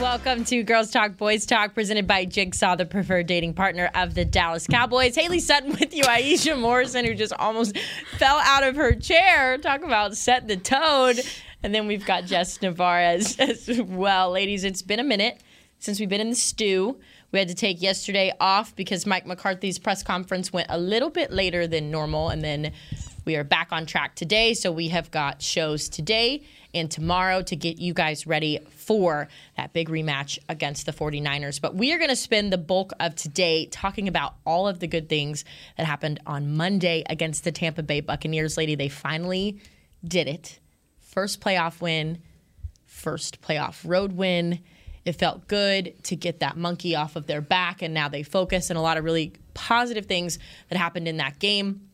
Welcome to Girls Talk Boys Talk, presented by Jigsaw, the preferred dating partner of the Dallas Cowboys. Haley Sutton with you, Aisha Morrison, who just almost fell out of her chair. Talk about set the tone. And then we've got Jess Navarez as well. Ladies, it's been a minute since we've been in the stew. We had to take yesterday off because Mike McCarthy's press conference went a little bit later than normal. And then we are back on track today. So we have got shows today and tomorrow to get you guys ready for that big rematch against the 49ers. But we are going to spend the bulk of today talking about all of the good things that happened on Monday against the Tampa Bay Buccaneers. Lady, they finally did it. First playoff win, first playoff road win. It felt good to get that monkey off of their back, and now they focus, and a lot of really positive things that happened in that game.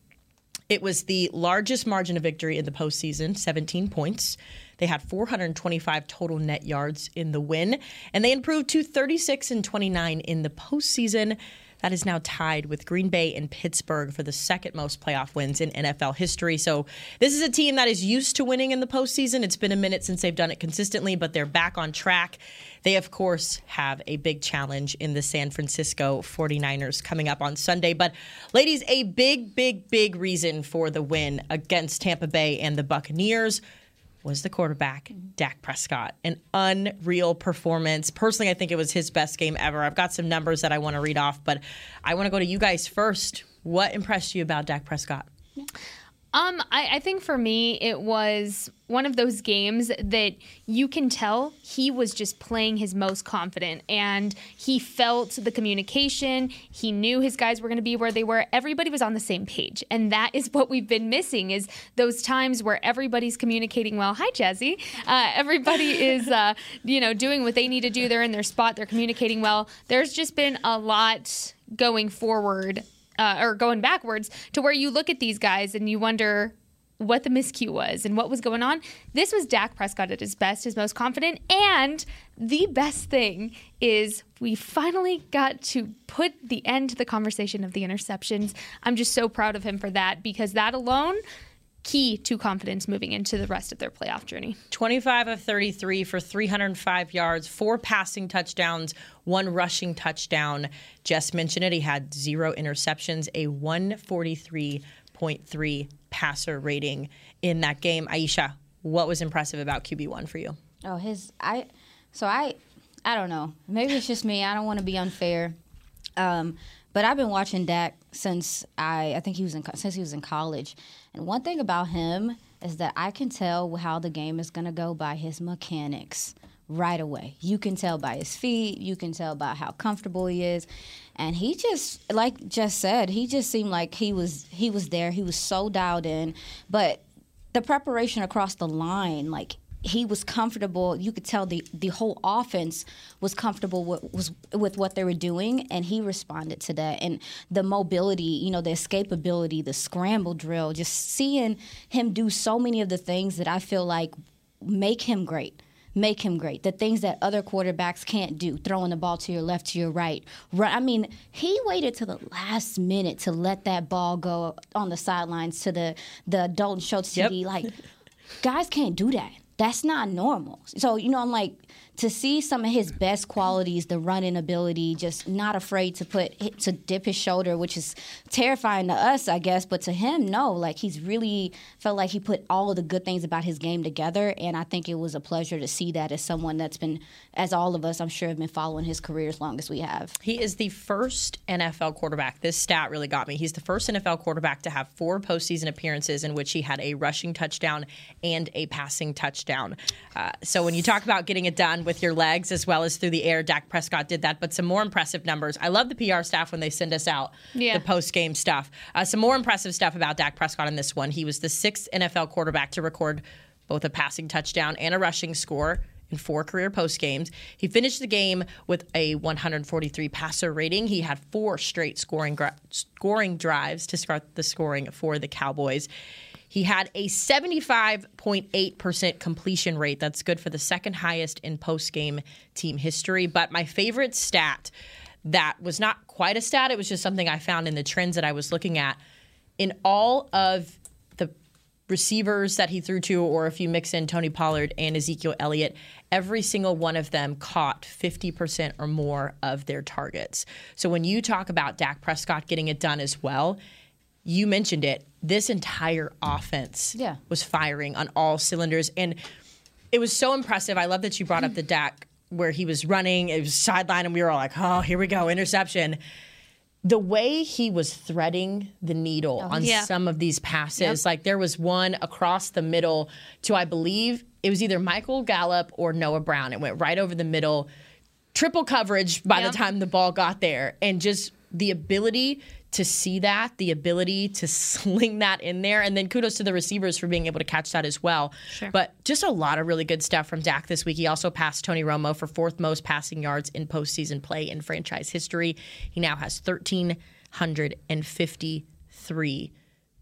It was the largest margin of victory in the postseason, 17 points. They had 425 total net yards in the win, and they improved to 36 and 29 in the postseason. That is now tied with Green Bay and Pittsburgh for the second most playoff wins in NFL history. So, this is a team that is used to winning in the postseason. It's been a minute since they've done it consistently, but they're back on track. They, of course, have a big challenge in the San Francisco 49ers coming up on Sunday. But, ladies, a big, big, big reason for the win against Tampa Bay and the Buccaneers was the quarterback, mm-hmm. Dak Prescott. An unreal performance. Personally, I think it was his best game ever. I've got some numbers that I want to read off, but I want to go to you guys first. What impressed you about Dak Prescott? Um, I, I, think for me, it was one of those games that you can tell he was just playing his most confident and he felt the communication. He knew his guys were going to be where they were. Everybody was on the same page. And that is what we've been missing is those times where everybody's communicating well. Hi, Jazzy. Uh, everybody is, uh, you know, doing what they need to do. They're in their spot. They're communicating well. There's just been a lot going forward uh, or going backwards to where you look at these guys and you wonder what the miscue was and what was going on. This was Dak Prescott at his best, his most confident. And the best thing is we finally got to put the end to the conversation of the interceptions. I'm just so proud of him for that because that alone key to confidence moving into the rest of their playoff journey. 25 of 33 for 305 yards, four passing touchdowns, one rushing touchdown. Just mentioned it. He had zero interceptions, a 143.3 passer rating in that game. Aisha, what was impressive about QB1 for you? Oh, his I so I I don't know. Maybe it's just me. I don't want to be unfair. Um, but I've been watching Dak since I I think he was in since he was in college. One thing about him is that I can tell how the game is going to go by his mechanics right away. You can tell by his feet, you can tell by how comfortable he is. And he just like just said, he just seemed like he was he was there. He was so dialed in. But the preparation across the line, like he was comfortable. You could tell the the whole offense was comfortable with was with what they were doing, and he responded to that. And the mobility, you know, the escapability, the scramble drill, just seeing him do so many of the things that I feel like make him great make him great. The things that other quarterbacks can't do, throwing the ball to your left, to your right. I mean, he waited to the last minute to let that ball go on the sidelines to the the Dalton Schultz yep. Like, guys can't do that that's not normal. So, you know, I'm like, to see some of his best qualities, the running ability, just not afraid to put to dip his shoulder, which is terrifying to us, I guess, but to him, no. Like he's really felt like he put all of the good things about his game together, and I think it was a pleasure to see that as someone that's been, as all of us, I'm sure, have been following his career as long as we have. He is the first NFL quarterback. This stat really got me. He's the first NFL quarterback to have four postseason appearances in which he had a rushing touchdown and a passing touchdown. Uh, so when you talk about getting it done with your legs as well as through the air. Dak Prescott did that, but some more impressive numbers. I love the PR staff when they send us out yeah. the post game stuff. Uh, some more impressive stuff about Dak Prescott in this one. He was the sixth NFL quarterback to record both a passing touchdown and a rushing score in four career post games. He finished the game with a 143 passer rating. He had four straight scoring gra- scoring drives to start the scoring for the Cowboys. He had a 75.8% completion rate. That's good for the second highest in post game team history. But my favorite stat that was not quite a stat, it was just something I found in the trends that I was looking at. In all of the receivers that he threw to, or if you mix in Tony Pollard and Ezekiel Elliott, every single one of them caught 50% or more of their targets. So when you talk about Dak Prescott getting it done as well, you mentioned it. This entire offense Yeah. was firing on all cylinders. And it was so impressive. I love that you brought up the Dak where he was running, it was sideline, and we were all like, oh, here we go, interception. The way he was threading the needle oh, on Yeah. some of these passes, like there was one across the middle to, I believe, it was either Michael Gallup or Noah Brown. It went right over the middle, triple coverage by Yep. the time the ball got there. And just the ability to see that, the ability to sling that in there, and then kudos to the receivers for being able to catch that as well. Sure. But just a lot of really good stuff from Dak this week. He also passed Tony Romo for fourth most passing yards in postseason play in franchise history. He now has 1,353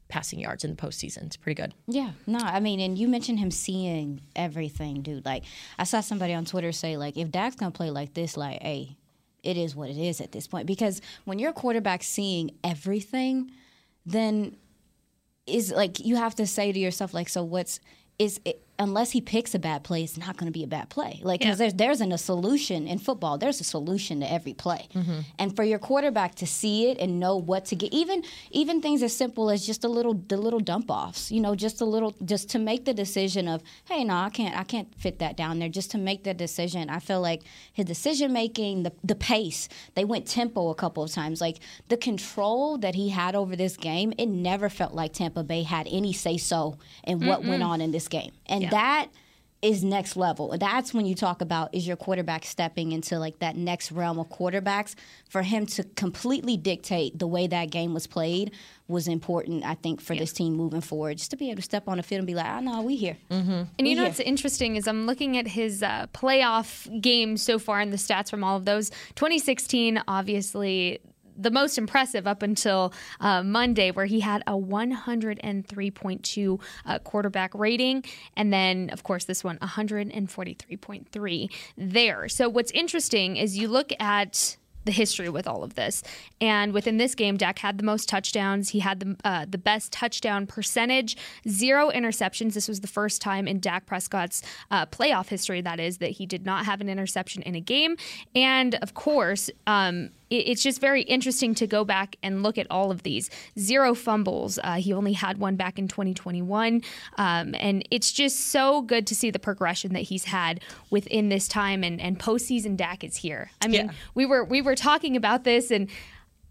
passing yards in the postseason. It's pretty good. Yeah, no, I mean, and you mentioned him seeing everything, dude. Like, I saw somebody on Twitter say, like, if Dak's gonna play like this, like, hey, it is what it is at this point. Because when you're a quarterback seeing everything, then is like you have to say to yourself, like, so what's is it, unless he picks a bad play, it's not going to be a bad play. Like, because Yeah. there's there's an, a solution in football. There's a solution to every play, mm-hmm. and for your quarterback to see it and know what to get, even even things as simple as just a little the little dump offs. You know, just a little just to make the decision of, hey, no, I can't I can't fit that down there. Just to make the decision. I feel like his decision making, the the pace. They went tempo a couple of times. Like the control that he had over this game, it never felt like Tampa Bay had any say so in what went on in this game. And Yeah. that is next level. That's when you talk about is your quarterback stepping into like that next realm of quarterbacks. For him to completely dictate the way that game was played was important, I think, for this team moving forward. Just to be able to step on the field and be like, oh no, we here. And you know Yeah. what's interesting is I'm looking at his uh, playoff games so far and the stats from all of those. 2016, obviously. The most impressive up until uh, Monday, where he had a 103.2 uh, quarterback rating. And then, of course, this one, 143.3 there. So, what's interesting is you look at the history with all of this. And within this game, Dak had the most touchdowns. He had the uh, the best touchdown percentage, zero interceptions. This was the first time in Dak Prescott's uh, playoff history, that is, that he did not have an interception in a game. And of course, um, it's just very interesting to go back and look at all of these. Zero fumbles. Uh, he only had one back in 2021. Um, and it's just so good to see the progression that he's had within this time. And, and postseason Dak is here. I mean, Yeah. we were we were talking about this and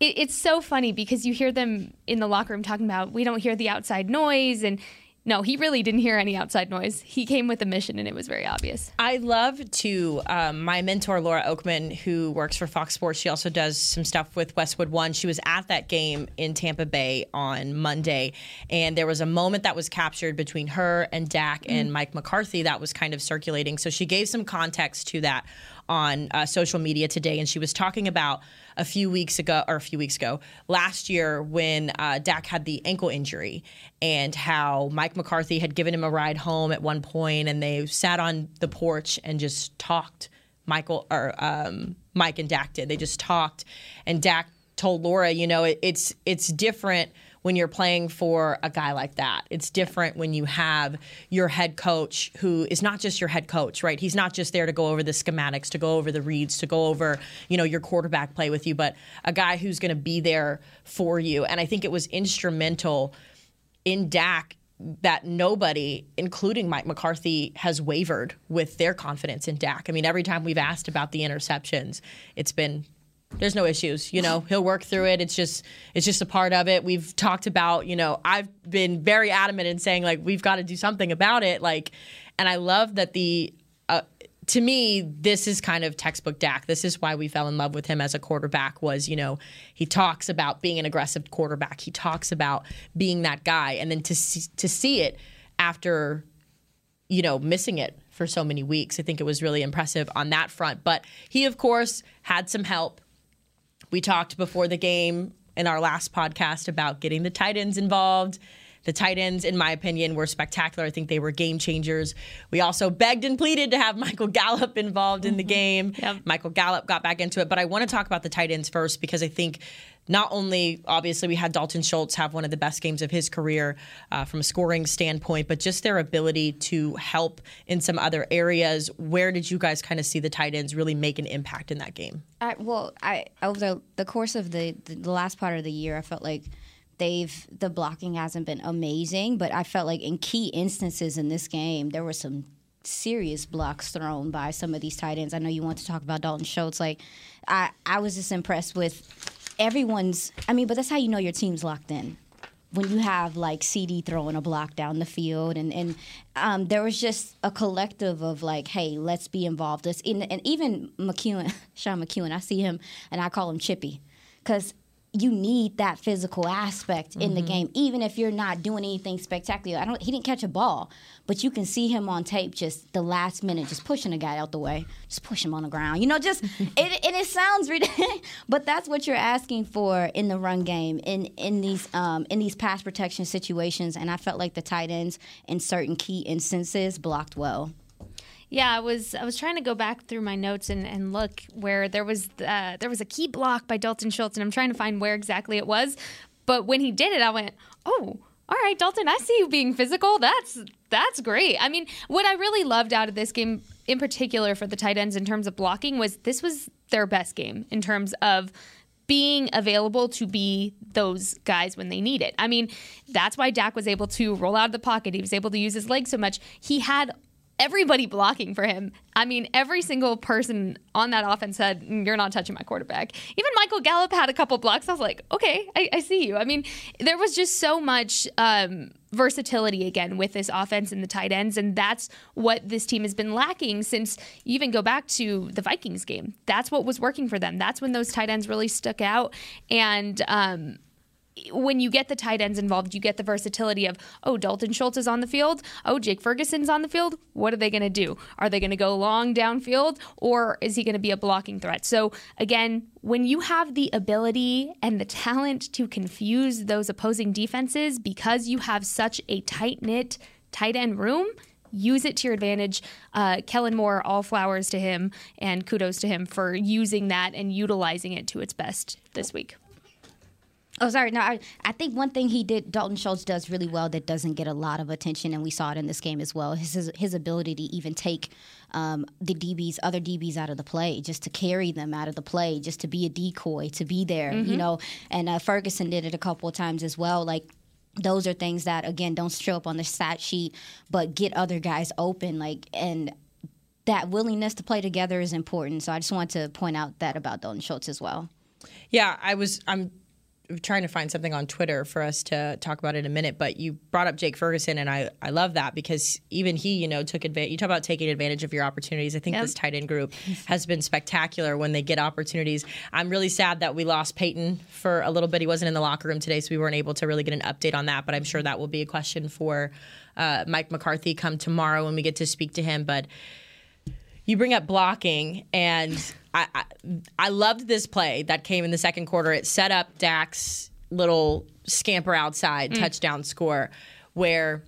it, it's so funny because you hear them in the locker room talking about we don't hear the outside noise and no he really didn't hear any outside noise he came with a mission and it was very obvious I love to um, my mentor Laura Okmin, who works for Fox Sports. She also does some stuff with Westwood One. She was at that game in Tampa Bay on Monday, and there was a moment that was captured between her and Dak and Mike McCarthy that was kind of circulating. So she gave some context to that on uh, social media today, and she was talking about a few weeks ago, or a few weeks ago, last year when uh, Dak had the ankle injury, and how Mike McCarthy had given him a ride home at one point, and they sat on the porch and just talked. Michael or um, Mike and Dak did. They just talked, and Dak told Laura, you know, it, it's it's different when you're playing for a guy like that. It's different when you have your head coach who is not just your head coach, right? He's not just there to go over the schematics, to go over the reads, to go over, you know, your quarterback play with you, but a guy who's going to be there for you. And I think it was instrumental in Dak that nobody, including Mike McCarthy, has wavered with their confidence in Dak. I mean, every time we've asked about the interceptions, it's been there's no issues. You know, he'll work through it. It's just it's just a part of it. We've talked about, you know, I've been very adamant in saying like we've got to do something about it. Like, and I love that the uh, to me, this is kind of textbook Dak. This is why we fell in love with him as a quarterback. Was you know he talks about being an aggressive quarterback. He talks about being that guy, and then to see, to see it after you know missing it for so many weeks. I think it was really impressive on that front. But he, of course, had some help. We talked before the game in our last podcast about getting the tight ends involved. The tight ends, in my opinion, were spectacular. I think they were game changers. We also begged and pleaded to have Michael Gallup involved in the game. Yep. Michael Gallup got back into it. But I want to talk about the tight ends first because I think not only obviously we had Dalton Schultz have one of the best games of his career uh, from a scoring standpoint, but just their ability to help in some other areas. Where did you guys kind of see the tight ends really make an impact in that game? I, well, I over the, the course of the the last part of the year, I felt like they've the blocking hasn't been amazing, but I felt like in key instances in this game, there were some serious blocks thrown by some of these tight ends. I know you want to talk about Dalton Schultz. Like, I I was just impressed with everyone's. I mean, but that's how you know your team's locked in. When you have like CD throwing a block down the field, and and um, there was just a collective of like, hey, let's be involved. Let's, and, and even McKeon, Sean McKeon, I see him and I call him Chippy, because you need that physical aspect in the game, even if you're not doing anything spectacular. I don't. He didn't catch a ball, but you can see him on tape, just the last minute, just pushing a guy out the way, just push him on the ground. You know, just it, and it sounds ridiculous, but that's what you're asking for in the run game, in in these um, in these pass protection situations. And I felt like the tight ends in certain key instances blocked well. Yeah, I was I was trying to go back through my notes and, and look where there was uh, there was a key block by Dalton Schultz, and I'm trying to find where exactly it was. But when he did it, I went, "Oh, all right, Dalton, I see you being physical. That's that's great." I mean, what I really loved out of this game, in particular for the tight ends in terms of blocking, was this was their best game in terms of being available to be those guys when they need it. I mean, that's why Dak was able to roll out of the pocket. He was able to use his legs so much. He had everybody blocking for him. I mean, every single person on that offense said, "Mm, You're not touching my quarterback. Even Michael Gallup had a couple blocks. I was like, Okay, I, I see you. I mean, there was just so much um, versatility again with this offense and the tight ends. And that's what this team has been lacking since you even go back to the Vikings game. That's what was working for them. That's when those tight ends really stuck out. And, um, when you get the tight ends involved, you get the versatility of, oh, Dalton Schultz is on the field. Oh, Jake Ferguson's on the field. What are they going to do? Are they going to go long downfield or is he going to be a blocking threat? So, again, when you have the ability and the talent to confuse those opposing defenses because you have such a tight knit tight end room, use it to your advantage. Uh, Kellen Moore, all flowers to him, and kudos to him for using that and utilizing it to its best this week. Oh, sorry. No, I, I think one thing he did, Dalton Schultz does really well that doesn't get a lot of attention, and we saw it in this game as well. His his, his ability to even take um, the DBs, other DBs out of the play, just to carry them out of the play, just to be a decoy, to be there, you know. And uh, Ferguson did it a couple of times as well. Like those are things that again don't show up on the stat sheet, but get other guys open. Like and that willingness to play together is important. So I just want to point out that about Dalton Schultz as well. Yeah, I was. I'm trying to find something on Twitter for us to talk about in a minute. But you brought up Jake Ferguson, and I I love that because even he, you know, took advantage. You talk about taking advantage of your opportunities. I think Yep. this tight end group has been spectacular when they get opportunities. I'm really sad that we lost Peyton for a little bit. He wasn't in the locker room today, so we weren't able to really get an update on that. But I'm sure that will be a question for uh, Mike McCarthy come tomorrow when we get to speak to him. But you bring up blocking, and I, I I loved this play that came in the second quarter. It set up Dak's little scamper outside mm. touchdown score, where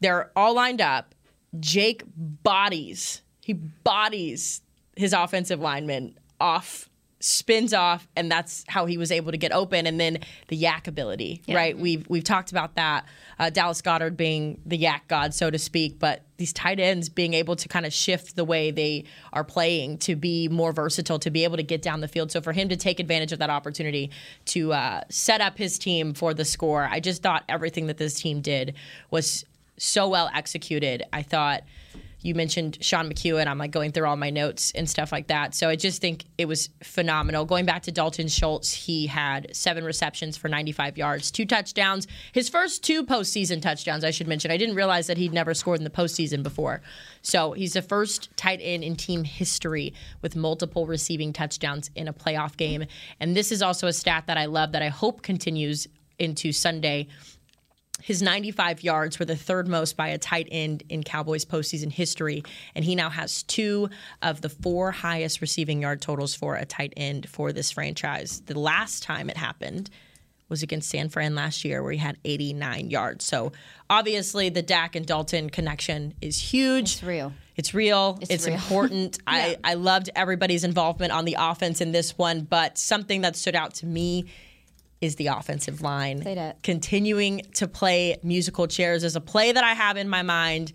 they're all lined up. Jake bodies he bodies his offensive lineman off spins off and that's how he was able to get open. And then the YAC ability right? We've we've talked about that. Uh, Dallas Goedert being the YAC god so to speak but these tight ends being able to kind of shift the way they are playing to be more versatile to be able to get down the field. So for him to take advantage of that opportunity to uh, set up his team for the score I just thought everything that this team did was so well executed. I thought you mentioned Sean McKeon. I'm like going through all my notes and stuff like that. So I just think it was phenomenal. Going back to Dalton Schultz, he had seven receptions for 95 yards, two touchdowns. His first two postseason touchdowns, I should mention. I didn't realize that he'd never scored in the postseason before. So he's the first tight end in team history with multiple receiving touchdowns in a playoff game. And this is also a stat that I love that I hope continues into Sunday His 95 yards were the third most by a tight end in Cowboys postseason history, and he now has two of the four highest receiving yard totals for a tight end for this franchise. The last time it happened was against San Fran last year, where he had 89 yards. So obviously, the Dak and Dalton connection is huge. It's real. It's real. It's, It's real. important. I, I loved everybody's involvement on the offense in this one, but something that stood out to me is the offensive line. Say that. Continuing to play musical chairs is a play that I have in my mind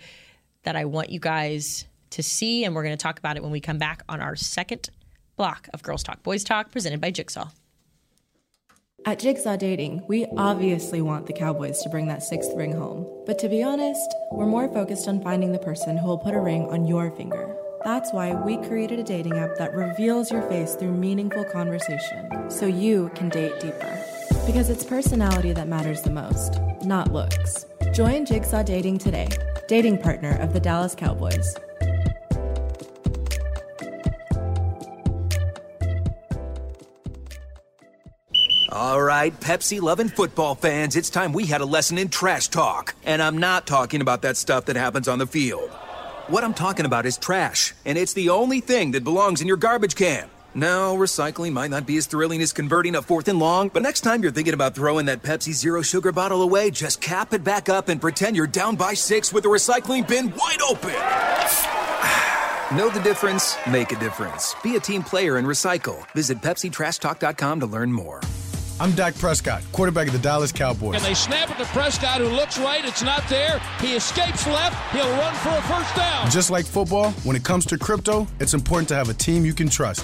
that I want you guys to see, and we're going to talk about it when we come back on our second block of Girls Talk Boys Talk presented by Jigsaw. At Jigsaw Dating, we obviously want the Cowboys to bring that sixth ring home. But to be honest, we're more focused on finding the person who will put a ring on your finger. That's why we created a dating app that reveals your face through meaningful conversation, so you can date deeper. Because it's personality that matters the most, not looks. Join Jigsaw Dating today, dating partner of the Dallas Cowboys. All right, Pepsi loving football fans, it's time we had a lesson in trash talk. And I'm not talking about that stuff that happens on the field. What I'm talking about is trash, and it's the only thing that belongs in your garbage can. Now, recycling might not be as thrilling as converting a fourth and long, but next time you're thinking about throwing that Pepsi Zero Sugar bottle away, just cap it back up and pretend you're down by six with the recycling bin wide open. Know the difference? Make a difference. Be a team player and recycle. Visit PepsiTrashTalk.com to learn more. I'm Dak Prescott, quarterback of the Dallas Cowboys. And they snap it to Prescott, who looks right. It's not there. He escapes left. He'll run for a first down. Just like football, when it comes to crypto, it's important to have a team you can trust.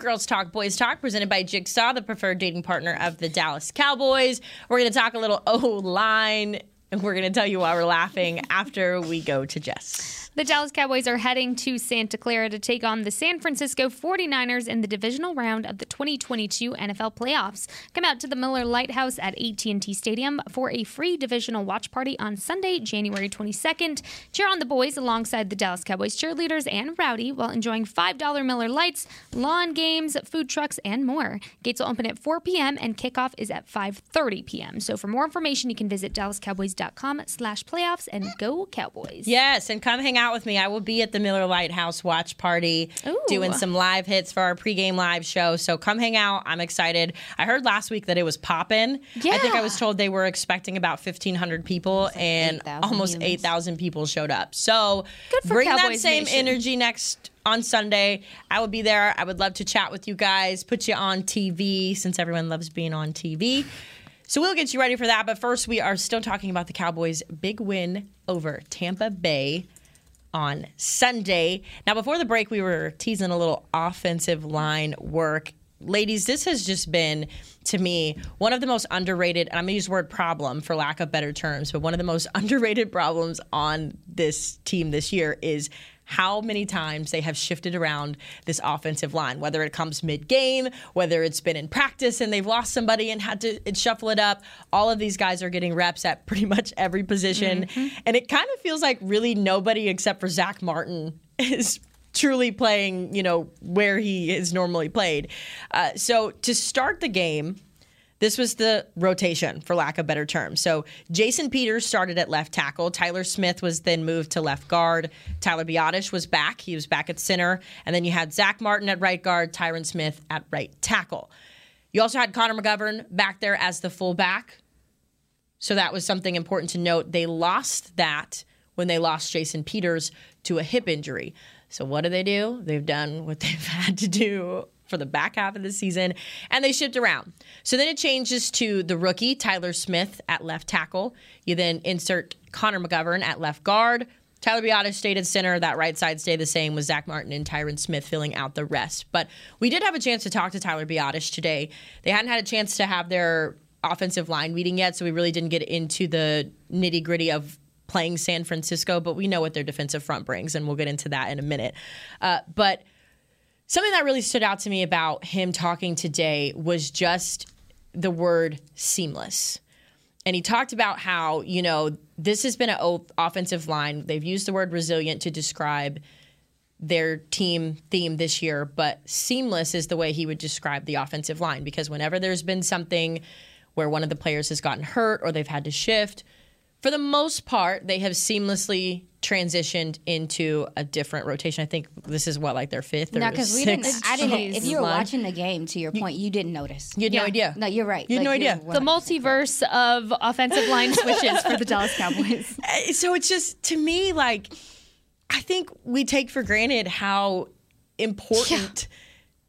Girls Talk Boys Talk, presented by Jigsaw, the preferred dating partner of the Dallas Cowboys. We're going to talk a little O line, and we're going to tell you why we're laughing after we go to Jess. The Dallas Cowboys are heading to Santa Clara to take on the San Francisco 49ers in the divisional round of the 2022 NFL playoffs. Come out to the Miller Lite House at AT&T Stadium for a free divisional watch party on Sunday, January 22nd. Cheer on the boys alongside the Dallas Cowboys cheerleaders and Rowdy while enjoying $5 Miller Lites, lawn games, food trucks, and more. Gates will open at 4 p.m. and kickoff is at 5:30 p.m. So for more information, you can visit dallascowboys.com/playoffs and go Cowboys. Yes, and come hang out with me. I will be at the Miller Lite House watch party Ooh. doing some live hits for our pregame live show. So come hang out. I'm excited. I heard last week that it was popping. I think I was told they were expecting about 1,500 people, and 8,000 almost 8,000 people showed up. So Good for bring that same Nation. energy next on Sunday. I will be there. I would love to chat with you guys, put you on TV since everyone loves being on TV. So we'll get you ready for that. But first, we are still talking about the Cowboys' big win over Tampa Bay on Sunday. Now, before the break, we were teasing a little offensive line work. Ladies, this has just been, to me, one of the most underrated, and I'm going to use the word problem for lack of better terms, but one of the most underrated problems on this team this year is how many times they have shifted around this offensive line, whether it comes mid game, whether it's been in practice and they've lost somebody and had to shuffle it up. All of these guys are getting reps at pretty much every position. And it kind of feels like really nobody except for Zach Martin is truly playing, you know, where he is normally played. Uh, so to start the game, this was the rotation, for lack of better term. So Jason Peters started at left tackle. Tyler Smith was then moved to left guard. Tyler Biadasz was back. He was back at center. And then you had Zach Martin at right guard, Tyron Smith at right tackle. You also had Connor McGovern back there as the fullback. So that was something important to note. They lost that when they lost Jason Peters to a hip injury. So what do they do? They've done what they've had to do for the back half of the season, and they shipped around. So then it changes to the rookie, Tyler Smith, at left tackle. You then insert Connor McGovern at left guard. Tyler Biadasz stayed at center. That right side stayed the same with Zach Martin and Tyron Smith filling out the rest. But we did have a chance to talk to Tyler Biadasz today. They hadn't had a chance to have their offensive line meeting yet, so we really didn't get into the nitty gritty of playing San Francisco, but we know what their defensive front brings, and we'll get into that in a minute. Uh, but something that really stood out to me about him talking today was just the word seamless. And he talked about how, you know, this has been an offensive line. They've used the word resilient to describe their team theme this year, but seamless is the way he would describe the offensive line because whenever there's been something where one of the players has gotten hurt or they've had to shift, for the most part, they have seamlessly transitioned into a different rotation. I think this is what like their fifth or No, because we didn't. I didn't. If you were watching the game, to your point, you didn't notice. You had no Yeah. idea. No, you're right. You had no Like, you're idea. The multiverse of offensive line switches for the Dallas Cowboys. Uh, so it's just to me like I think we take for granted how important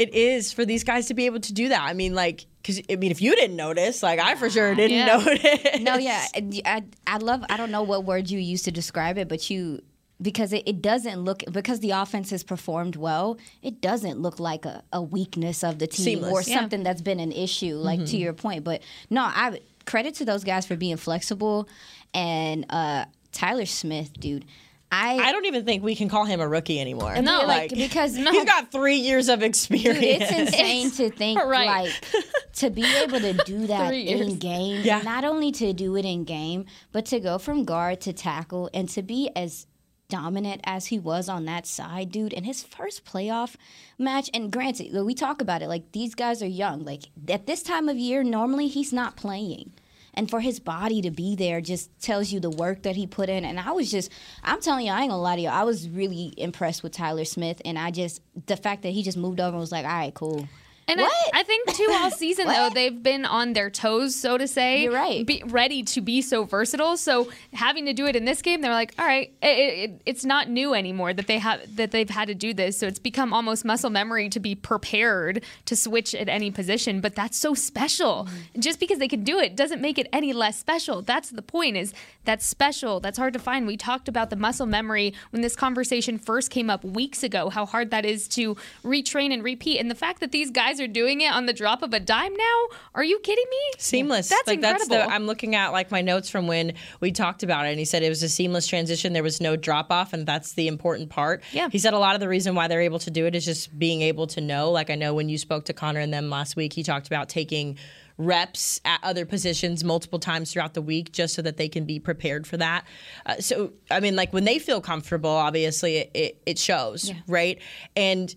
it is for these guys to be able to do that. I mean, like, because I mean, if you didn't notice, like I for sure didn't Yeah. notice. No, yeah, I, I love. I don't know what word you use to describe it, but you because it, it doesn't look because the offense has performed well. It doesn't look like a, a weakness of the team Seamless. or Yeah. something that's been an issue. Like to your point, but no, I credit to those guys for being flexible and uh, Tyler Smith, dude. I I don't even think we can call him a rookie anymore. No, like, because- he's got three years of experience. Dude, it's insane to think Right. like to be able to do that in game. Yeah. Not only to do it in game, but to go from guard to tackle and to be as dominant as he was on that side, dude. In his first playoff match, and granted, we talk about it like these guys are young. Like at this time of year, normally he's not playing. And for his body to be there just tells you the work that he put in. And I was just, I'm telling you, I ain't gonna lie to you, I was really impressed with Tyler Smith. And I just, the fact that he just moved over and was like, all right, cool. And I, I think too all season though they've been on their toes, so to say. You're right. Be, ready to be so versatile. So having to do it in this game, they're like, all right, it, it, it's not new anymore that they have that they've had to do this. So it's become almost muscle memory to be prepared to switch at any position. But that's so special. Mm-hmm. Just because they can do it doesn't make it any less special. That's the point. Is that's special. That's hard to find. We talked about the muscle memory when this conversation first came up weeks ago. How hard that is to retrain and repeat, and the fact that these guys are doing it on the drop of a dime now. Are you kidding me? seamless. That's like that's incredible. the I'm looking at like my notes from when we talked about it and he said it was a seamless transition. There was no drop off and that's the important part. Yeah. He said a lot of the reason why they're able to do it is just being able to know. Like I know when you spoke to Connor and them last week, he talked about taking reps at other positions multiple times throughout the week just so that they can be prepared for that. Uh, so I mean like when they feel comfortable, obviously it, it, it shows, right? And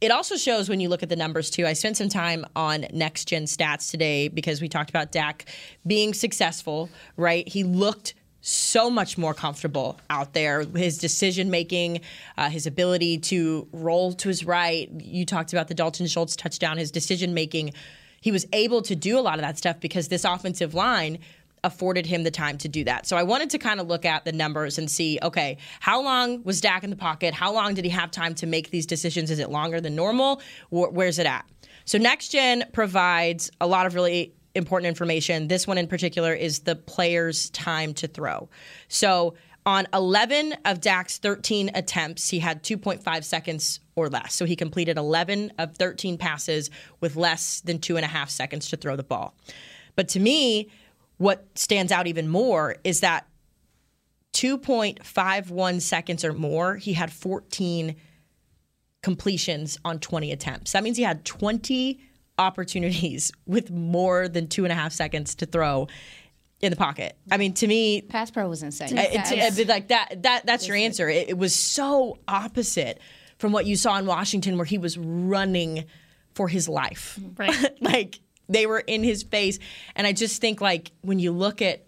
it also shows when you look at the numbers too. I spent some time on next gen stats today because we talked about Dak being successful, right? He looked so much more comfortable out there. His decision making, uh, his ability to roll to his right. You talked about the Dalton Schultz touchdown, his decision making. He was able to do a lot of that stuff because this offensive line afforded him the time to do that. So I wanted to kind of look at the numbers and see, okay, how long was Dak in the pocket? How long did he have time to make these decisions? Is it longer than normal? Wh- Where's it at? So Next Gen provides a lot of really important information. This one in particular is the player's time to throw. So on 11 of Dak's 13 attempts, he had 2.5 seconds or less. So he completed 11 of 13 passes with less than two and a half seconds to throw the ball. But to me, what stands out even more is that 2.51 seconds or more, he had 14 completions on 20 attempts. That means he had 20 opportunities with more than two and a half seconds to throw in the pocket. I mean, to me, Pass pro was insane. Uh, it's, it's like that. That that's your answer. It, it was so opposite from what you saw in Washington, where he was running for his life. Right. like they were in his face, and I just think like when you look at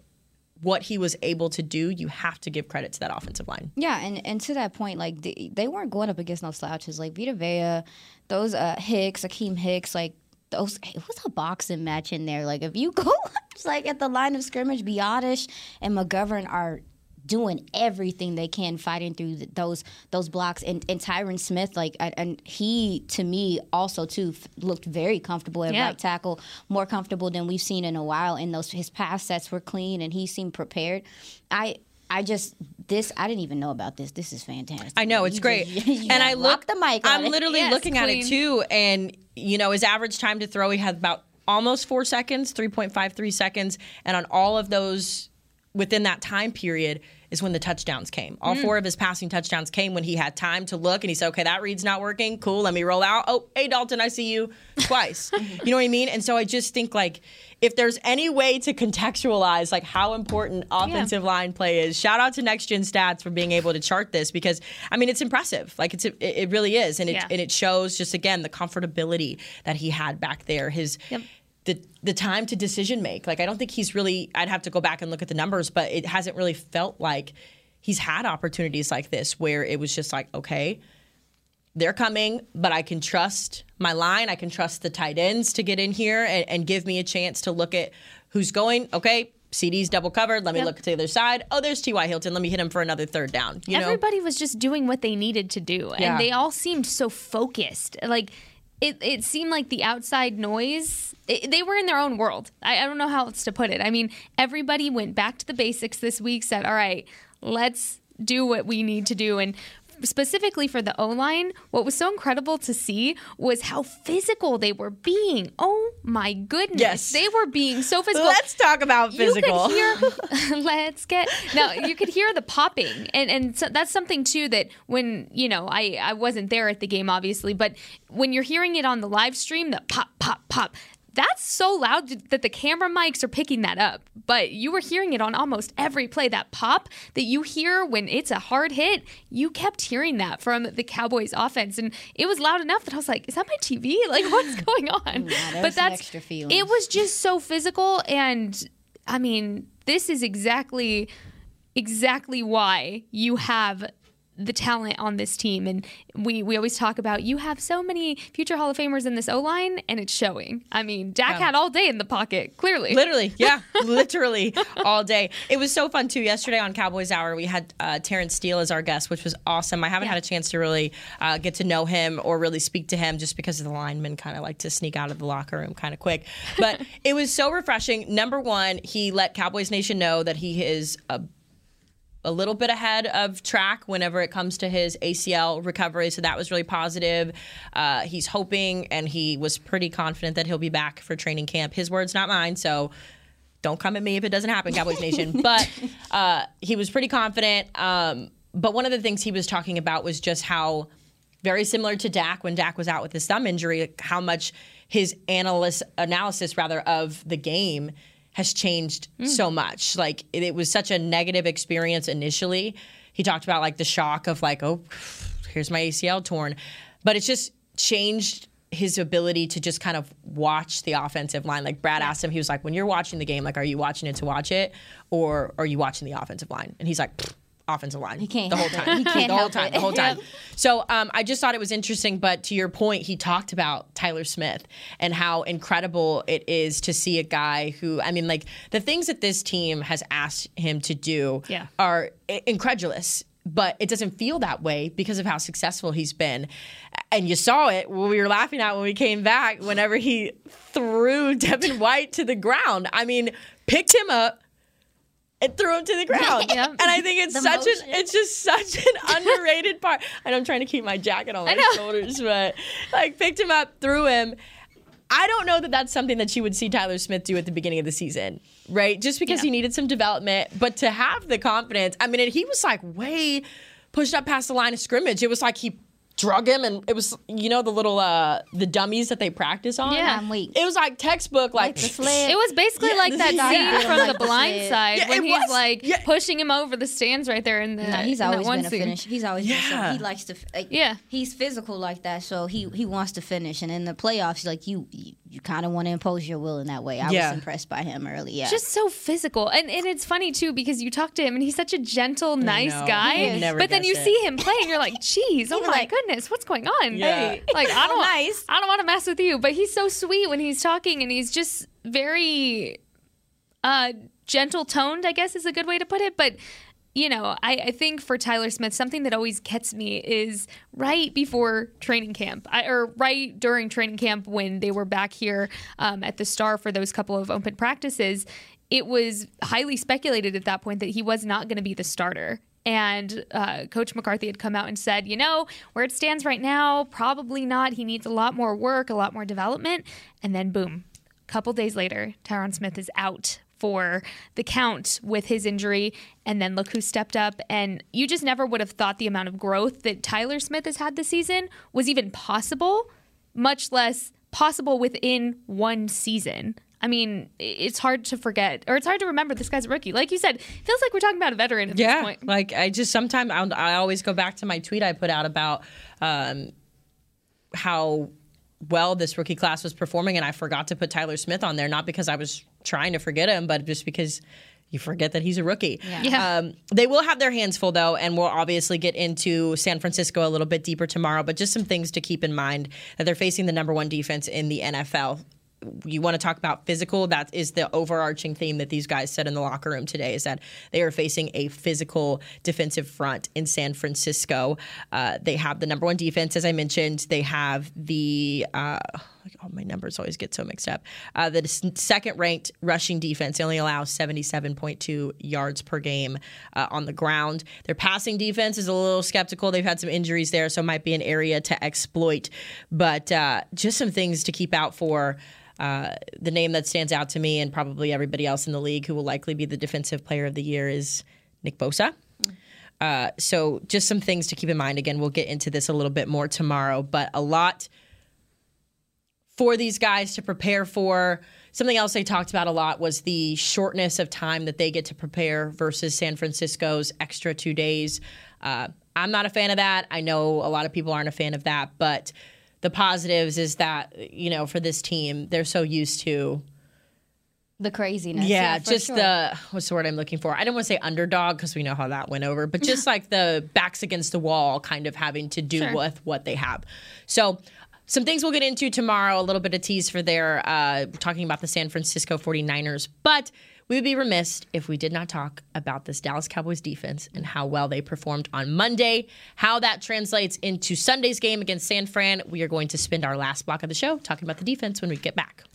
what he was able to do, you have to give credit to that offensive line. Yeah, and, and to that point, like they, they weren't going up against no slouches. Like Vita Vea, those uh, Hicks, Akiem Hicks, like those. It was a boxing match in there. Like if you go, like at the line of scrimmage, Biadasz and McGovern are doing everything they can, fighting through th- those those blocks. And, and Tyron Smith, like, and- and he to me also too f- looked very comfortable at Yeah. right tackle, more comfortable than we've seen in a while. And those his pass sets were clean, and he seemed prepared. I. I just this I didn't even know about this. This is fantastic. I know it's You great, just- you and I look. the mic. I'm literally Yes, looking at it too, and you know his average time to throw, he had about almost four seconds, three point five three seconds, and on all of those within that time period is when the touchdowns came. All Mm. four of his passing touchdowns came when he had time to look and he said, "Okay, that read's not working. Cool, let me roll out. Oh, hey Dalton, I see you twice. you know what I mean? And so I just think like if there's any way to contextualize like how important offensive line play is, shout out to Next Gen Stats for being able to chart this because I mean it's impressive. Like it's it, it really is, and it Yeah. and it shows just again the comfortability that he had back there. His the the time to decision make. Like I don't think he's really. I'd have to go back and look at the numbers, but it hasn't really felt like he's had opportunities like this where it was just like okay. They're coming, but I can trust my line. I can trust the tight ends to get in here and, and give me a chance to look at who's going. Okay, CD's double covered. Let me Yep. look to the other side. Oh, there's T.Y. Hilton. Let me hit him for another third down. You know? Everybody was just doing what they needed to do, Yeah. and they all seemed so focused. Like it, it seemed like the outside noise. It, they were in their own world. I, I don't know how else to put it. I mean, everybody went back to the basics this week. Said, "All right, let's do what we need to do." And specifically for the O line, what was so incredible to see was how physical they were being. Oh my goodness, Yes. they were being so physical. Let's talk about physical. You could hear, let's get now You could hear the popping, and and so that's something too that when you know I I wasn't there at the game obviously, but when you're hearing it on the live stream, the pop pop pop. That's so loud that the camera mics are picking that up. But you were hearing it on almost every play. That pop that you hear when it's a hard hit, you kept hearing that from the Cowboys offense. And it was loud enough that I was like, is that my TV? Like, what's going on? there's but that's it was just so physical and i mean this is exactly exactly why you have the talent on this team and we we always talk about you have so many future hall of famers in this o-line and it's showing i mean dak had all day in the pocket clearly Literally, yeah, literally all day. It was so fun too. Yesterday on Cowboys Hour, we had uh, Terence Steele as our guest, which was awesome. I haven't had a chance to really uh, get to know him or really speak to him just because the linemen kind of like to sneak out of the locker room kind of quick. But it was so refreshing. Number one, he let Cowboys Nation know that he is a a little bit ahead of track whenever it comes to his ACL recovery. So that was really positive. Uh, he's hoping and he was pretty confident that he'll be back for training camp. His words, not mine. So don't come at me if it doesn't happen, Cowboys Nation. But uh, he was pretty confident. Um, but one of the things he was talking about was just how very similar to Dak when Dak was out with his thumb injury, like how much his analyst analysis rather of the game has changed so much. Like it, it was such a negative experience initially. He talked about like the shock of like, oh, here's my ACL torn, but it's just changed his ability to just kind of watch the offensive line. Like Brad asked him, he was like, when you're watching the game, like, are you watching it to watch it, or are you watching the offensive line? And he's like. "Pfft, Offensive line. He can't the whole help it. time. He can't the whole time. it. The whole time. So um, I just thought it was interesting. But to your point, he talked about Tyler Smith and how incredible it is to see a guy who, I mean, like the things that this team has asked him to do Yeah. are incredulous. But it doesn't feel that way because of how successful he's been. And you saw it when we were laughing at when we came back, whenever he threw Devin White to the ground. I mean, picked him up, and threw him to the ground. And I think it's The such motion. an it's just such an underrated part. And I'm trying to keep my jacket on my shoulders, but like picked him up, threw him. I don't know that that's something that you would see Tyler Smith do at the beginning of the season, right? Just because Yeah. he needed some development, but to have the confidence. I mean, and he was like way pushed up past the line of scrimmage. It was like he drug him, and it was you know the little uh the dummies that they practice on. Yeah. I'm weak. It was like textbook, like, the sled. It was basically Yeah, like that yeah. scene from Like the the blind sled. side Yeah, when it he's was. like Yeah. pushing him over the stands right there in the. No, he's in always one been a finish. He's always been Yeah. so he likes to like, Yeah. He's physical like that, so he he wants to finish. And in the playoffs, like you you, you kind of want to impose your will in that way. I Yeah. was impressed by him early. Yeah, just so physical and and it's funny too because you talk to him and he's such a gentle nice guy but then you it. see him play and you're like geez oh my like- goodness what's going on Yeah. Hey, like i don't nice. i don't want to mess with you but he's so sweet when he's talking and he's just very uh gentle toned i guess is a good way to put it but you know, I, I, think for Tyler Smith, something that always gets me is right before training camp, I, or right during training camp when they were back here um, at the Star for those couple of open practices. It was highly speculated at that point that he was not going to be the starter. And uh, Coach McCarthy had come out and said, you know, where it stands right now, probably not. He needs a lot more work, a lot more development. And then, boom, a couple days later, Tyron Smith is out for the count with his injury. And then look who stepped up. And you just never would have thought the amount of growth that Tyler Smith has had this season was even possible, much less possible within one season. I mean, it's hard to forget, or it's hard to remember this guy's a rookie. Like you said, it feels like we're talking about a veteran at yeah, this point. Like I just sometimes I always go back to my tweet I put out about um, how well this rookie class was performing, and I forgot to put Tyler Smith on there, not because I was trying to forget him, but just because you forget that he's a rookie. Yeah. yeah. Um, they will have their hands full though, and we'll obviously get into San Francisco a little bit deeper tomorrow. But just some things to keep in mind that they're facing the number one defense in the NFL you want to talk about physical? That is the overarching theme that these guys said in the locker room today is that they are facing a physical defensive front in san francisco. Uh, they have the number one defense as i mentioned. They have the uh, oh, my numbers always get so mixed up. Uh, the second ranked rushing defense they only allow 77.2 yards per game uh, on the ground. Their passing defense is a little skeptical. They've had some injuries there so it might be an area to exploit. But uh, just some things to keep out for uh, the name that stands out to me and probably everybody else in the league who will likely be the defensive player of the year is Nick Bosa. Uh, so just some things to keep in mind. Again, we'll get into this a little bit more tomorrow, but a lot for these guys to prepare for. Something else they talked about a lot was the shortness of time that they get to prepare versus San Francisco's extra two days. Uh, I'm not a fan of that. I know a lot of people aren't a fan of that, but the positives is that you know for this team they're so used to the craziness. Yeah, yeah just sure. the what's the word I'm looking for? I don't want to say underdog because we know how that went over, but just like the backs against the wall, kind of having to do sure. with what they have. So. Some things we'll get into tomorrow, a little bit of tease for their uh, talking about the San Francisco 49ers. But we would be remiss if we did not talk about this Dallas Cowboys defense and how well they performed on Monday, how that translates into Sunday's game against San Fran. We are going to spend our last block of the show talking about the defense when we get back.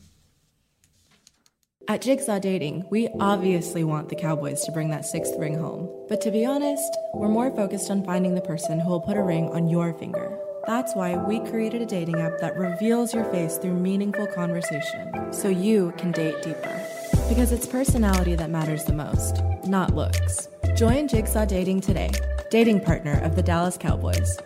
At Jigsaw Dating, we obviously want the Cowboys to bring that sixth ring home. But to be honest, we're more focused on finding the person who will put a ring on your finger. That's why we created a dating app that reveals your face through meaningful conversation so you can date deeper. Because it's personality that matters the most, not looks. Join Jigsaw Dating today, dating partner of the Dallas Cowboys.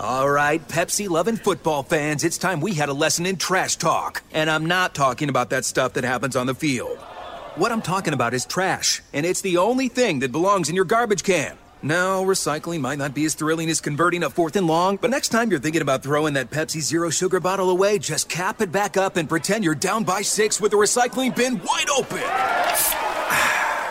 All right, Pepsi loving football fans, it's time we had a lesson in trash talk. And I'm not talking about that stuff that happens on the field. What I'm talking about is trash, and it's the only thing that belongs in your garbage can. Now, recycling might not be as thrilling as converting a fourth and long, but next time you're thinking about throwing that Pepsi Zero Sugar bottle away, just cap it back up and pretend you're down by six with the recycling bin wide open.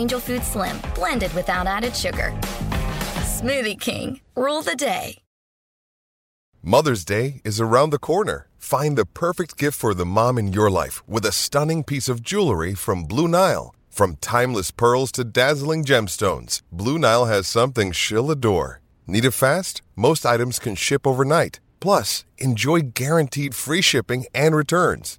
Angel Food Slim, blended without added sugar. Smoothie King, rule the day. Mother's Day is around the corner. Find the perfect gift for the mom in your life with a stunning piece of jewelry from Blue Nile. From timeless pearls to dazzling gemstones, Blue Nile has something she'll adore. Need it fast? Most items can ship overnight. Plus, enjoy guaranteed free shipping and returns.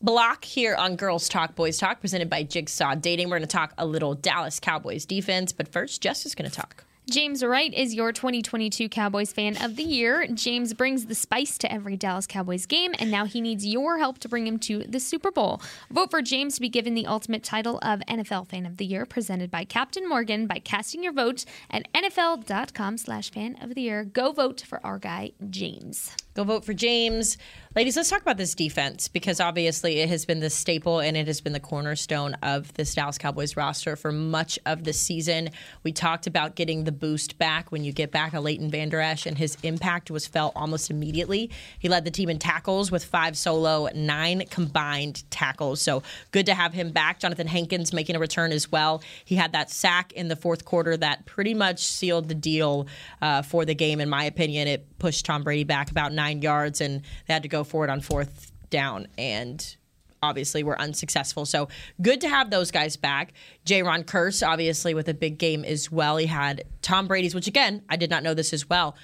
block here on Girls Talk, Boys Talk, presented by Jigsaw Dating. We're going to talk a little Dallas Cowboys defense, but first, Jess is going to talk. James Wright is your 2022 Cowboys Fan of the Year. James brings the spice to every Dallas Cowboys game, and now he needs your help to bring him to the Super Bowl. Vote for James to be given the ultimate title of NFL Fan of the Year, presented by Captain Morgan, by casting your vote at NFL.com slash fan of the year. Go vote for our guy, James. Go vote for James. Ladies, let's talk about this defense because obviously it has been the staple and it has been the cornerstone of this Dallas Cowboys roster for much of the season. We talked about getting the boost back when you get back a Leighton Vander Esch, and his impact was felt almost immediately. He led the team in tackles with five solo, nine combined tackles. So good to have him back. Jonathan Hankins making a return as well. He had that sack in the fourth quarter that pretty much sealed the deal uh, for the game, in my opinion. It pushed Tom Brady back about nine yards, and they had to go for it on fourth down. And obviously were unsuccessful. So good to have those guys back. Jayron Kearse, obviously, with a big game as well. He had Tom Brady's, which again, I did not know this as well.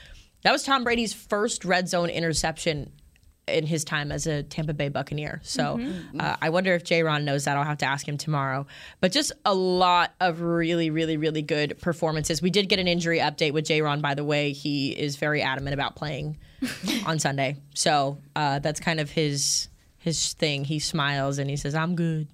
That was Tom Brady's first red zone interception in his time as a Tampa Bay Buccaneer. So Mm-hmm. uh, I wonder if Jayron knows that. I'll have to ask him tomorrow. But just a lot of really, really, really good performances. We did get an injury update with Jayron, by the way. He is very adamant about playing on Sunday. So uh, that's kind of his his thing. He smiles and he says, "I'm good."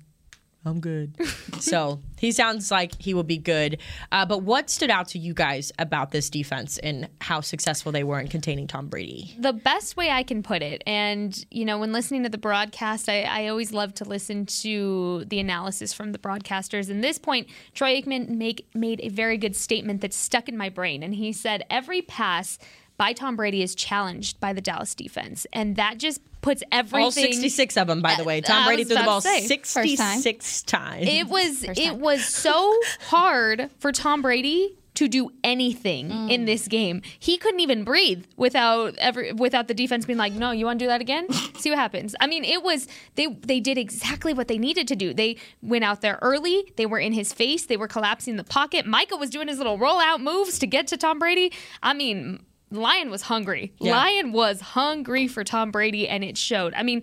I'm good. so he sounds like he will be good. Uh, but what stood out to you guys about this defense and how successful they were in containing Tom Brady? the best way I can put it, and you know, when listening to the broadcast, I, I always love to listen to the analysis from the broadcasters. And this point, Troy Aikman make, made a very good statement that stuck in my brain, and he said every pass by Tom Brady is challenged by the Dallas defense, and that just puts everything. All 66 of them, by the way. Tom I Brady threw the ball say. 66 times. It was it was so hard for Tom Brady to do anything Mm. in this game. He couldn't even breathe without ever without the defense being like, "No, you want to do that again? See what happens." I mean, it was they they did exactly what they needed to do. They went out there early. They were in his face. They were collapsing the pocket. Micah was doing his little rollout moves to get to Tom Brady. I mean, Lion was hungry. Yeah. Lion was hungry for Tom Brady, and it showed. I mean,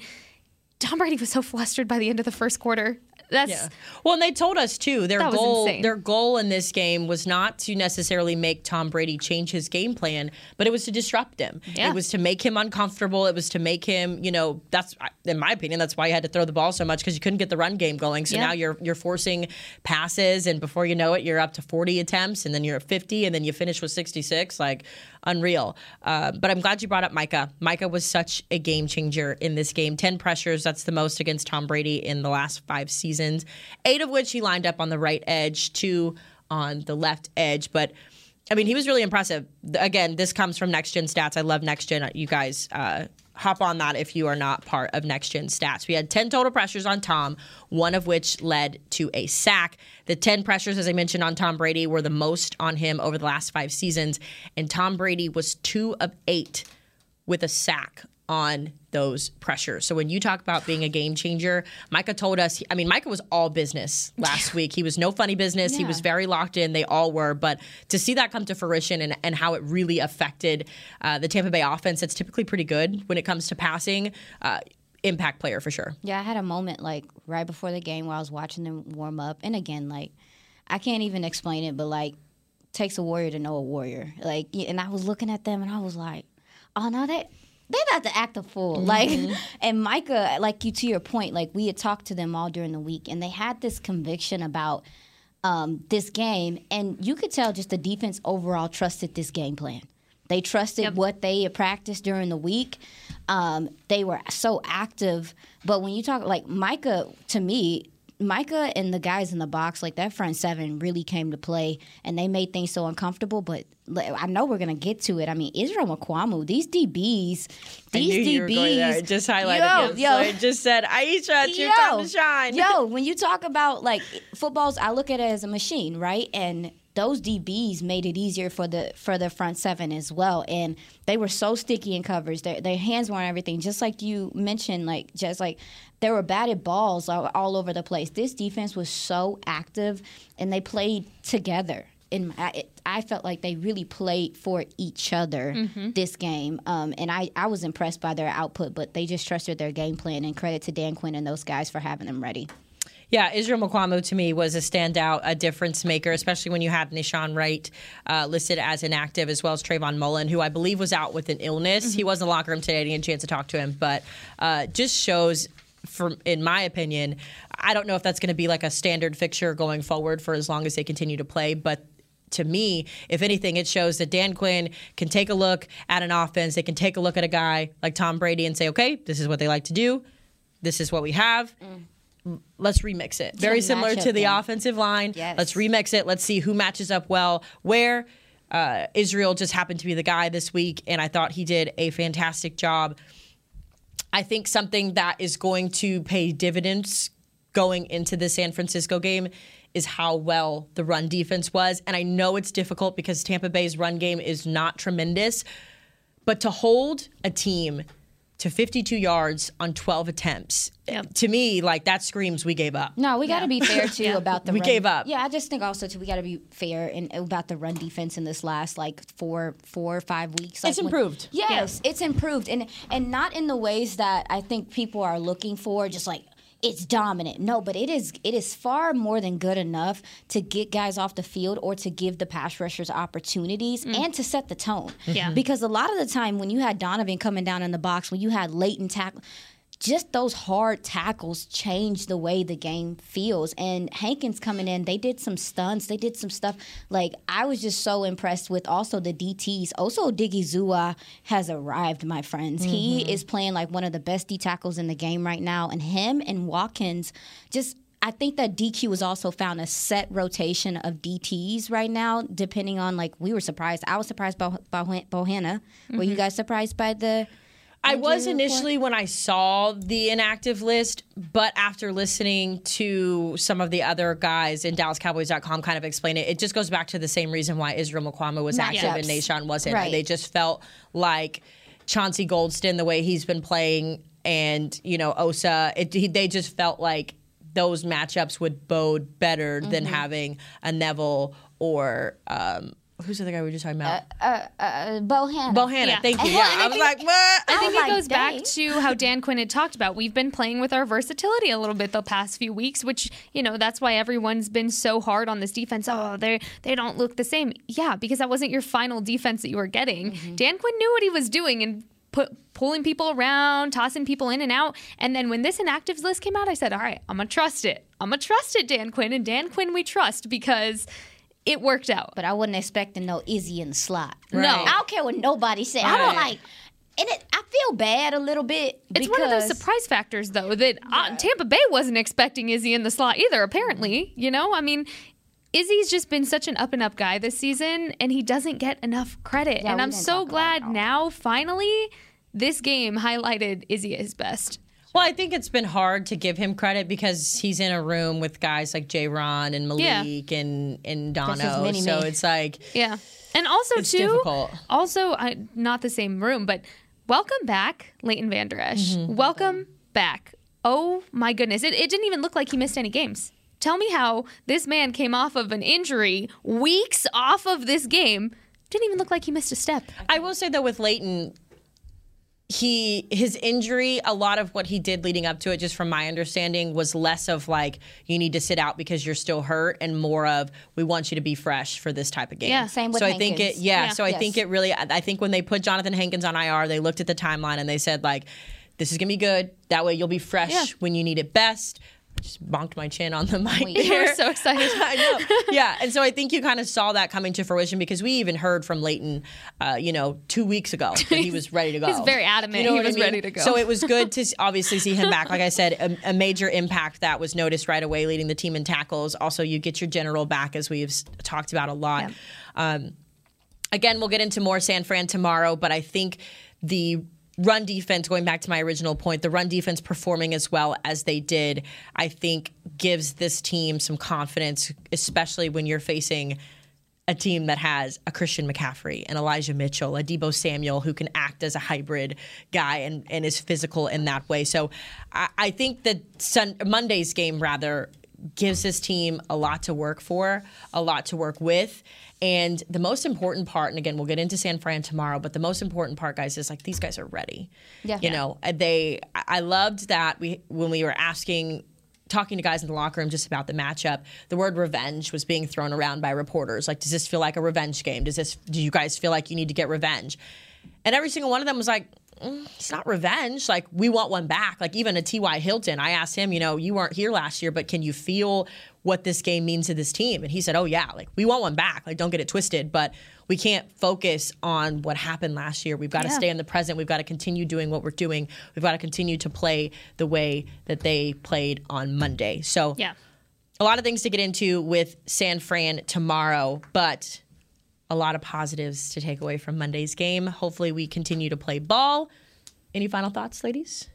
Tom Brady was so flustered by the end of the first quarter. That's Yeah. Well, and they told us too their goal insane. their goal in this game was not to necessarily make Tom Brady change his game plan, but it was to disrupt him. Yeah. It was to make him uncomfortable. It was to make him, you know, that's in my opinion that's why you had to throw the ball so much because you couldn't get the run game going. So Yeah. now you're you're forcing passes and before you know it you're up to 40 attempts and then you're at 50 and then you finish with 66 like unreal. Uh, but I'm glad you brought up Micah. Micah was such a game changer in this game. 10 pressures, that's the most against Tom Brady in the last five seasons, eight of which he lined up on the right edge, two on the left edge. But I mean, he was really impressive. Again, this comes from Next Gen Stats. I love Next Gen. You guys uh, hop on that if you are not part of Next Gen Stats. We had 10 total pressures on Tom, one of which led to a sack. The 10 pressures, as I mentioned, on Tom Brady were the most on him over the last five seasons. And Tom Brady was two of eight with a sack on those pressures. So when you talk about being a game changer, Micah told us, I mean, Micah was all business last week. He was no funny business. He was very locked in. They all were. But to see that come to fruition and, and how it really affected uh, the Tampa Bay offense, that's typically pretty good when it comes to passing. Uh, impact player for sure. Yeah, I had a moment like right before the game where I was watching them warm up, and again, like I can't even explain it, but like takes a warrior to know a warrior. Like, and I was looking at them, and I was like, oh no, they they about to act a fool. Like, and Micah, like you to your point, like we had talked to them all during the week, and they had this conviction about. Um, this game, and you could tell just the defense overall trusted this game plan. They trusted what they had practiced during the week. Um, they were so active. But when you talk like Micah, to me, Micah and the guys in the box, like that front seven, really came to play, and they made things so uncomfortable. But I know we're gonna get to it. I mean, Israel Mukuamu, these DBs, these DBs, you were going just highlighted yo, him. yo, So just said, Aisha, it's your time to shine. Yo, when you talk about like footballs, I look at it as a machine, right? And those DBs made it easier for the for the front seven as well, and they were so sticky in coverage. Their their hands were on everything, just like you mentioned. Like just like there were batted balls all, all over the place. This defense was so active, and they played together. And I, I felt like they really played for each other this game, um, and I, I was impressed by their output. But they just trusted their game plan, and credit to Dan Quinn and those guys for having them ready. Yeah, Israel Mukuamu to me was a standout, a difference maker, especially when you had Nahshon Wright uh, listed as inactive, as well as Trayvon Mullen, who I believe was out with an illness. Mm-hmm. He was in the locker room today. I didn't get a chance to talk to him, but uh, just shows, for in my opinion, I don't know if that's going to be like a standard fixture going forward for as long as they continue to play, but to me, if anything, it shows that Dan Quinn can take a look at an offense. They can take a look at a guy like Tom Brady and say, okay, this is what they like to do. This is what we have. Mm. Let's remix it. Very similar to the offensive line. Yes. Let's remix it. Let's see who matches up well where. Uh, Israel just happened to be the guy this week, and I thought he did a fantastic job. I think something that is going to pay dividends going into the San Francisco game is how well the run defense was. And I know it's difficult because Tampa Bay's run game is not tremendous, but to hold a team to 52 yards on 12 attempts. Yep. To me, like that screams we gave up. No, we got to yeah. be fair too yeah. about the. We run. gave up. Yeah, I just think also too we got to be fair in, about the run defense in this last like four, four or five weeks. Like it's when, improved. Yes, yeah. it's improved, and and not in the ways that I think people are looking for. Just like it's dominant. No, but it is it is far more than good enough to get guys off the field or to give the pass rushers opportunities mm. and to set the tone. Yeah. Because a lot of the time when you had Donovan coming down in the box, when you had Leighton tackle just those hard tackles change the way the game feels. And Hankins coming in, they did some stunts, they did some stuff. Like I was just so impressed with also the DTs. Also, Odighizuwa has arrived, my friends. Mm-hmm. He is playing like one of the best D tackles in the game right now, and him and Watkins just I think that DQ has also found a set rotation of DTs right now, depending on like we were surprised. I was surprised by, by Bohanna. Mm-hmm. Were you mm-hmm. guys surprised by the I was initially when I saw the inactive list, but after listening to some of the other guys in DallasCowboys.com kind of explain it, it just goes back to the same reason why Israel Mukuamu was Not active and Nahshon wasn't. Right. They just felt like Chauncey Golston, the way he's been playing, and you know Osa, it, he, they just felt like those matchups would bode better mm-hmm. than having a Neville or um, Who's the other guy we were just talking about? Uh, uh, uh, Bohanna. Bohanna, yeah. thank you. Yeah, I, I was like, what? I think it goes back to how Dan Quinn had talked about. We've been playing with our versatility a little bit the past few weeks, which you know that's why everyone's been so hard on this defense. Oh, they they don't look the same. Yeah, because that wasn't your final defense that you were getting. Mm-hmm. Dan Quinn knew what he was doing and put pulling people around, tossing people in and out. And then when this inactives list came out, I said, all right, I'm gonna trust it. I'm gonna trust it, Dan Quinn, and Dan Quinn we trust because it worked out. But I wasn't expecting no Izzy in the slot. Right. No, I don't care what nobody said. Right. I don't like. And it, I feel bad a little bit. It's one of those surprise factors, though, that uh, yeah. uh, Tampa Bay wasn't expecting Izzy in the slot either. Apparently, you know, I mean, Izzy's just been such an up and up guy this season, and he doesn't get enough credit. Yeah, and I'm so glad now, finally, this game highlighted Izzy at his best. Well, I think it's been hard to give him credit because he's in a room with guys like Jayron and Malik yeah. and and Dono. So it's like yeah, and also too, difficult. also I, not the same room, but welcome back, Leighton Vander Esch. Mm-hmm. Welcome back. Oh my goodness, it, it didn't even look like he missed any games. Tell me how this man came off of an injury weeks off of this game. Didn't even look like he missed a step. I will say though, with Leighton, he his injury a lot of what he did leading up to it just from my understanding was less of like you need to sit out because you're still hurt and more of we want you to be fresh for this type of game yeah same with so Hankins. i think it yeah, yeah. so i yes. think it really i think when they put jonathan hankins on ir they looked at the timeline and they said like this is gonna be good that way you'll be fresh yeah. when you need it best just bonked my chin on the mic. We were so excited. I know. Yeah, and so I think you kind of saw that coming to fruition because we even heard from Leighton, uh, you know, two weeks ago that he was ready to go. He's very adamant. You know he was I mean? ready to go. So it was good to obviously see him back. Like I said, a, a, major impact that was noticed right away, leading the team in tackles. Also, you get your general back, as we've talked about a lot. Yeah. Um, again, we'll get into more San Fran tomorrow, but I think the run defense, going back to my original point, the run defense performing as well as they did, I think gives this team some confidence, especially when you're facing a team that has a Christian McCaffrey and Elijah Mitchell, a Deebo Samuel who can act as a hybrid guy and, and is physical in that way. So I, I think that Sun, Monday's game rather gives this team a lot to work for, a lot to work with. And the most important part, and again, we'll get into San Fran tomorrow, but the most important part, guys, is like these guys are ready. Yeah. You know, they, I loved that we, when we were asking talking to guys in the locker room just about the matchup, the word revenge was being thrown around by reporters. Like, does this feel like a revenge game? Does this? Do you guys feel like you need to get revenge? And every single one of them was like, it's not revenge. Like, we want one back. Like, even a T.Y. Hilton, I asked him, you know, you weren't here last year, but can you feel what this game means to this team? And he said, oh, yeah, like, we want one back. Like, don't get it twisted. But we can't focus on what happened last year. We've got to Yeah. stay in the present. We've got to continue doing what we're doing. We've got to continue to play the way that they played on Monday. So, Yeah. a lot of things to get into with San Fran tomorrow, but a lot of positives to take away from Monday's game. Hopefully, we continue to play ball. Any final thoughts, ladies?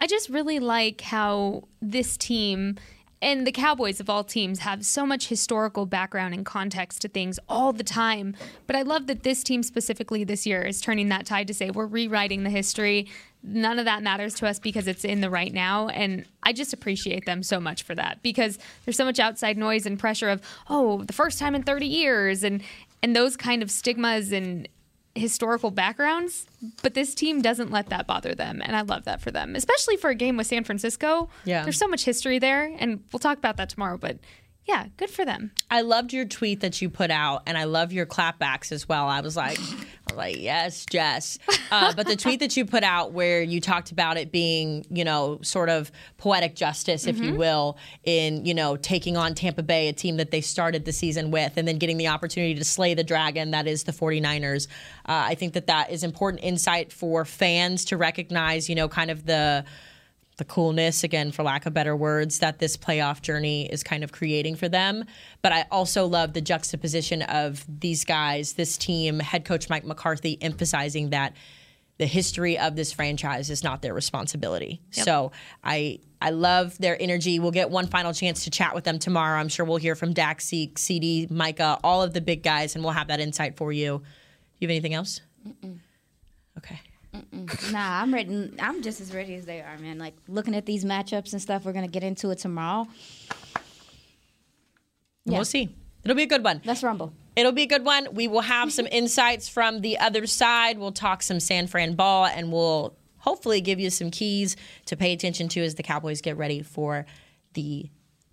I just really like how this team and the Cowboys of all teams have so much historical background and context to things all the time. But I love that this team specifically this year is turning that tide to say we're rewriting the history. None of that matters to us because it's in the right now. And I just appreciate them so much for that because there's so much outside noise and pressure of, oh, the first time in 30 years and and those kind of stigmas and historical backgrounds, but this team doesn't let that bother them, and I love that for them, especially for a game with San Francisco. Yeah. there's so much history there, and we'll talk about that tomorrow. But yeah, good for them. I loved your tweet that you put out, and I love your clapbacks as well. I was like, I was like, yes, Jess. Uh, but the tweet that you put out, where you talked about it being, you know, sort of poetic justice, if you will, in you know taking on Tampa Bay, a team that they started the season with, and then getting the opportunity to slay the dragon that is the 49ers. Uh, I think that that is important insight for fans to recognize, you know, kind of the the coolness, again, for lack of better words, that this playoff journey is kind of creating for them. But I also love the juxtaposition of these guys, this team, head coach Mike McCarthy emphasizing that the history of this franchise is not their responsibility. So I I love their energy. We'll get one final chance to chat with them tomorrow. I'm sure we'll hear from Dak, Zeke, CD, Micah, all of the big guys, and we'll have that insight for you. Do you have anything else? Okay. Nah, I'm ready. I'm just as ready as they are, man. Like looking at these matchups and stuff. We're gonna get into it tomorrow. Yeah. We'll see. It'll be a good one. Let's rumble. It'll be a good one. We will have some insights from the other side. We'll talk some San Fran ball and we'll hopefully give you some keys to pay attention to as the Cowboys get ready for the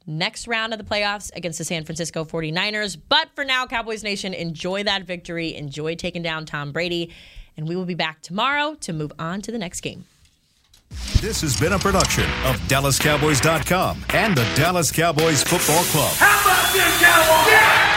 next round of the playoffs against the San Francisco 49ers. But for now, Cowboys Nation, enjoy that victory. Enjoy taking down Tom Brady. And we will be back tomorrow to move on to the next game. This has been a production of DallasCowboys.com and the Dallas Cowboys Football Club. How about this, Cowboys? Yeah!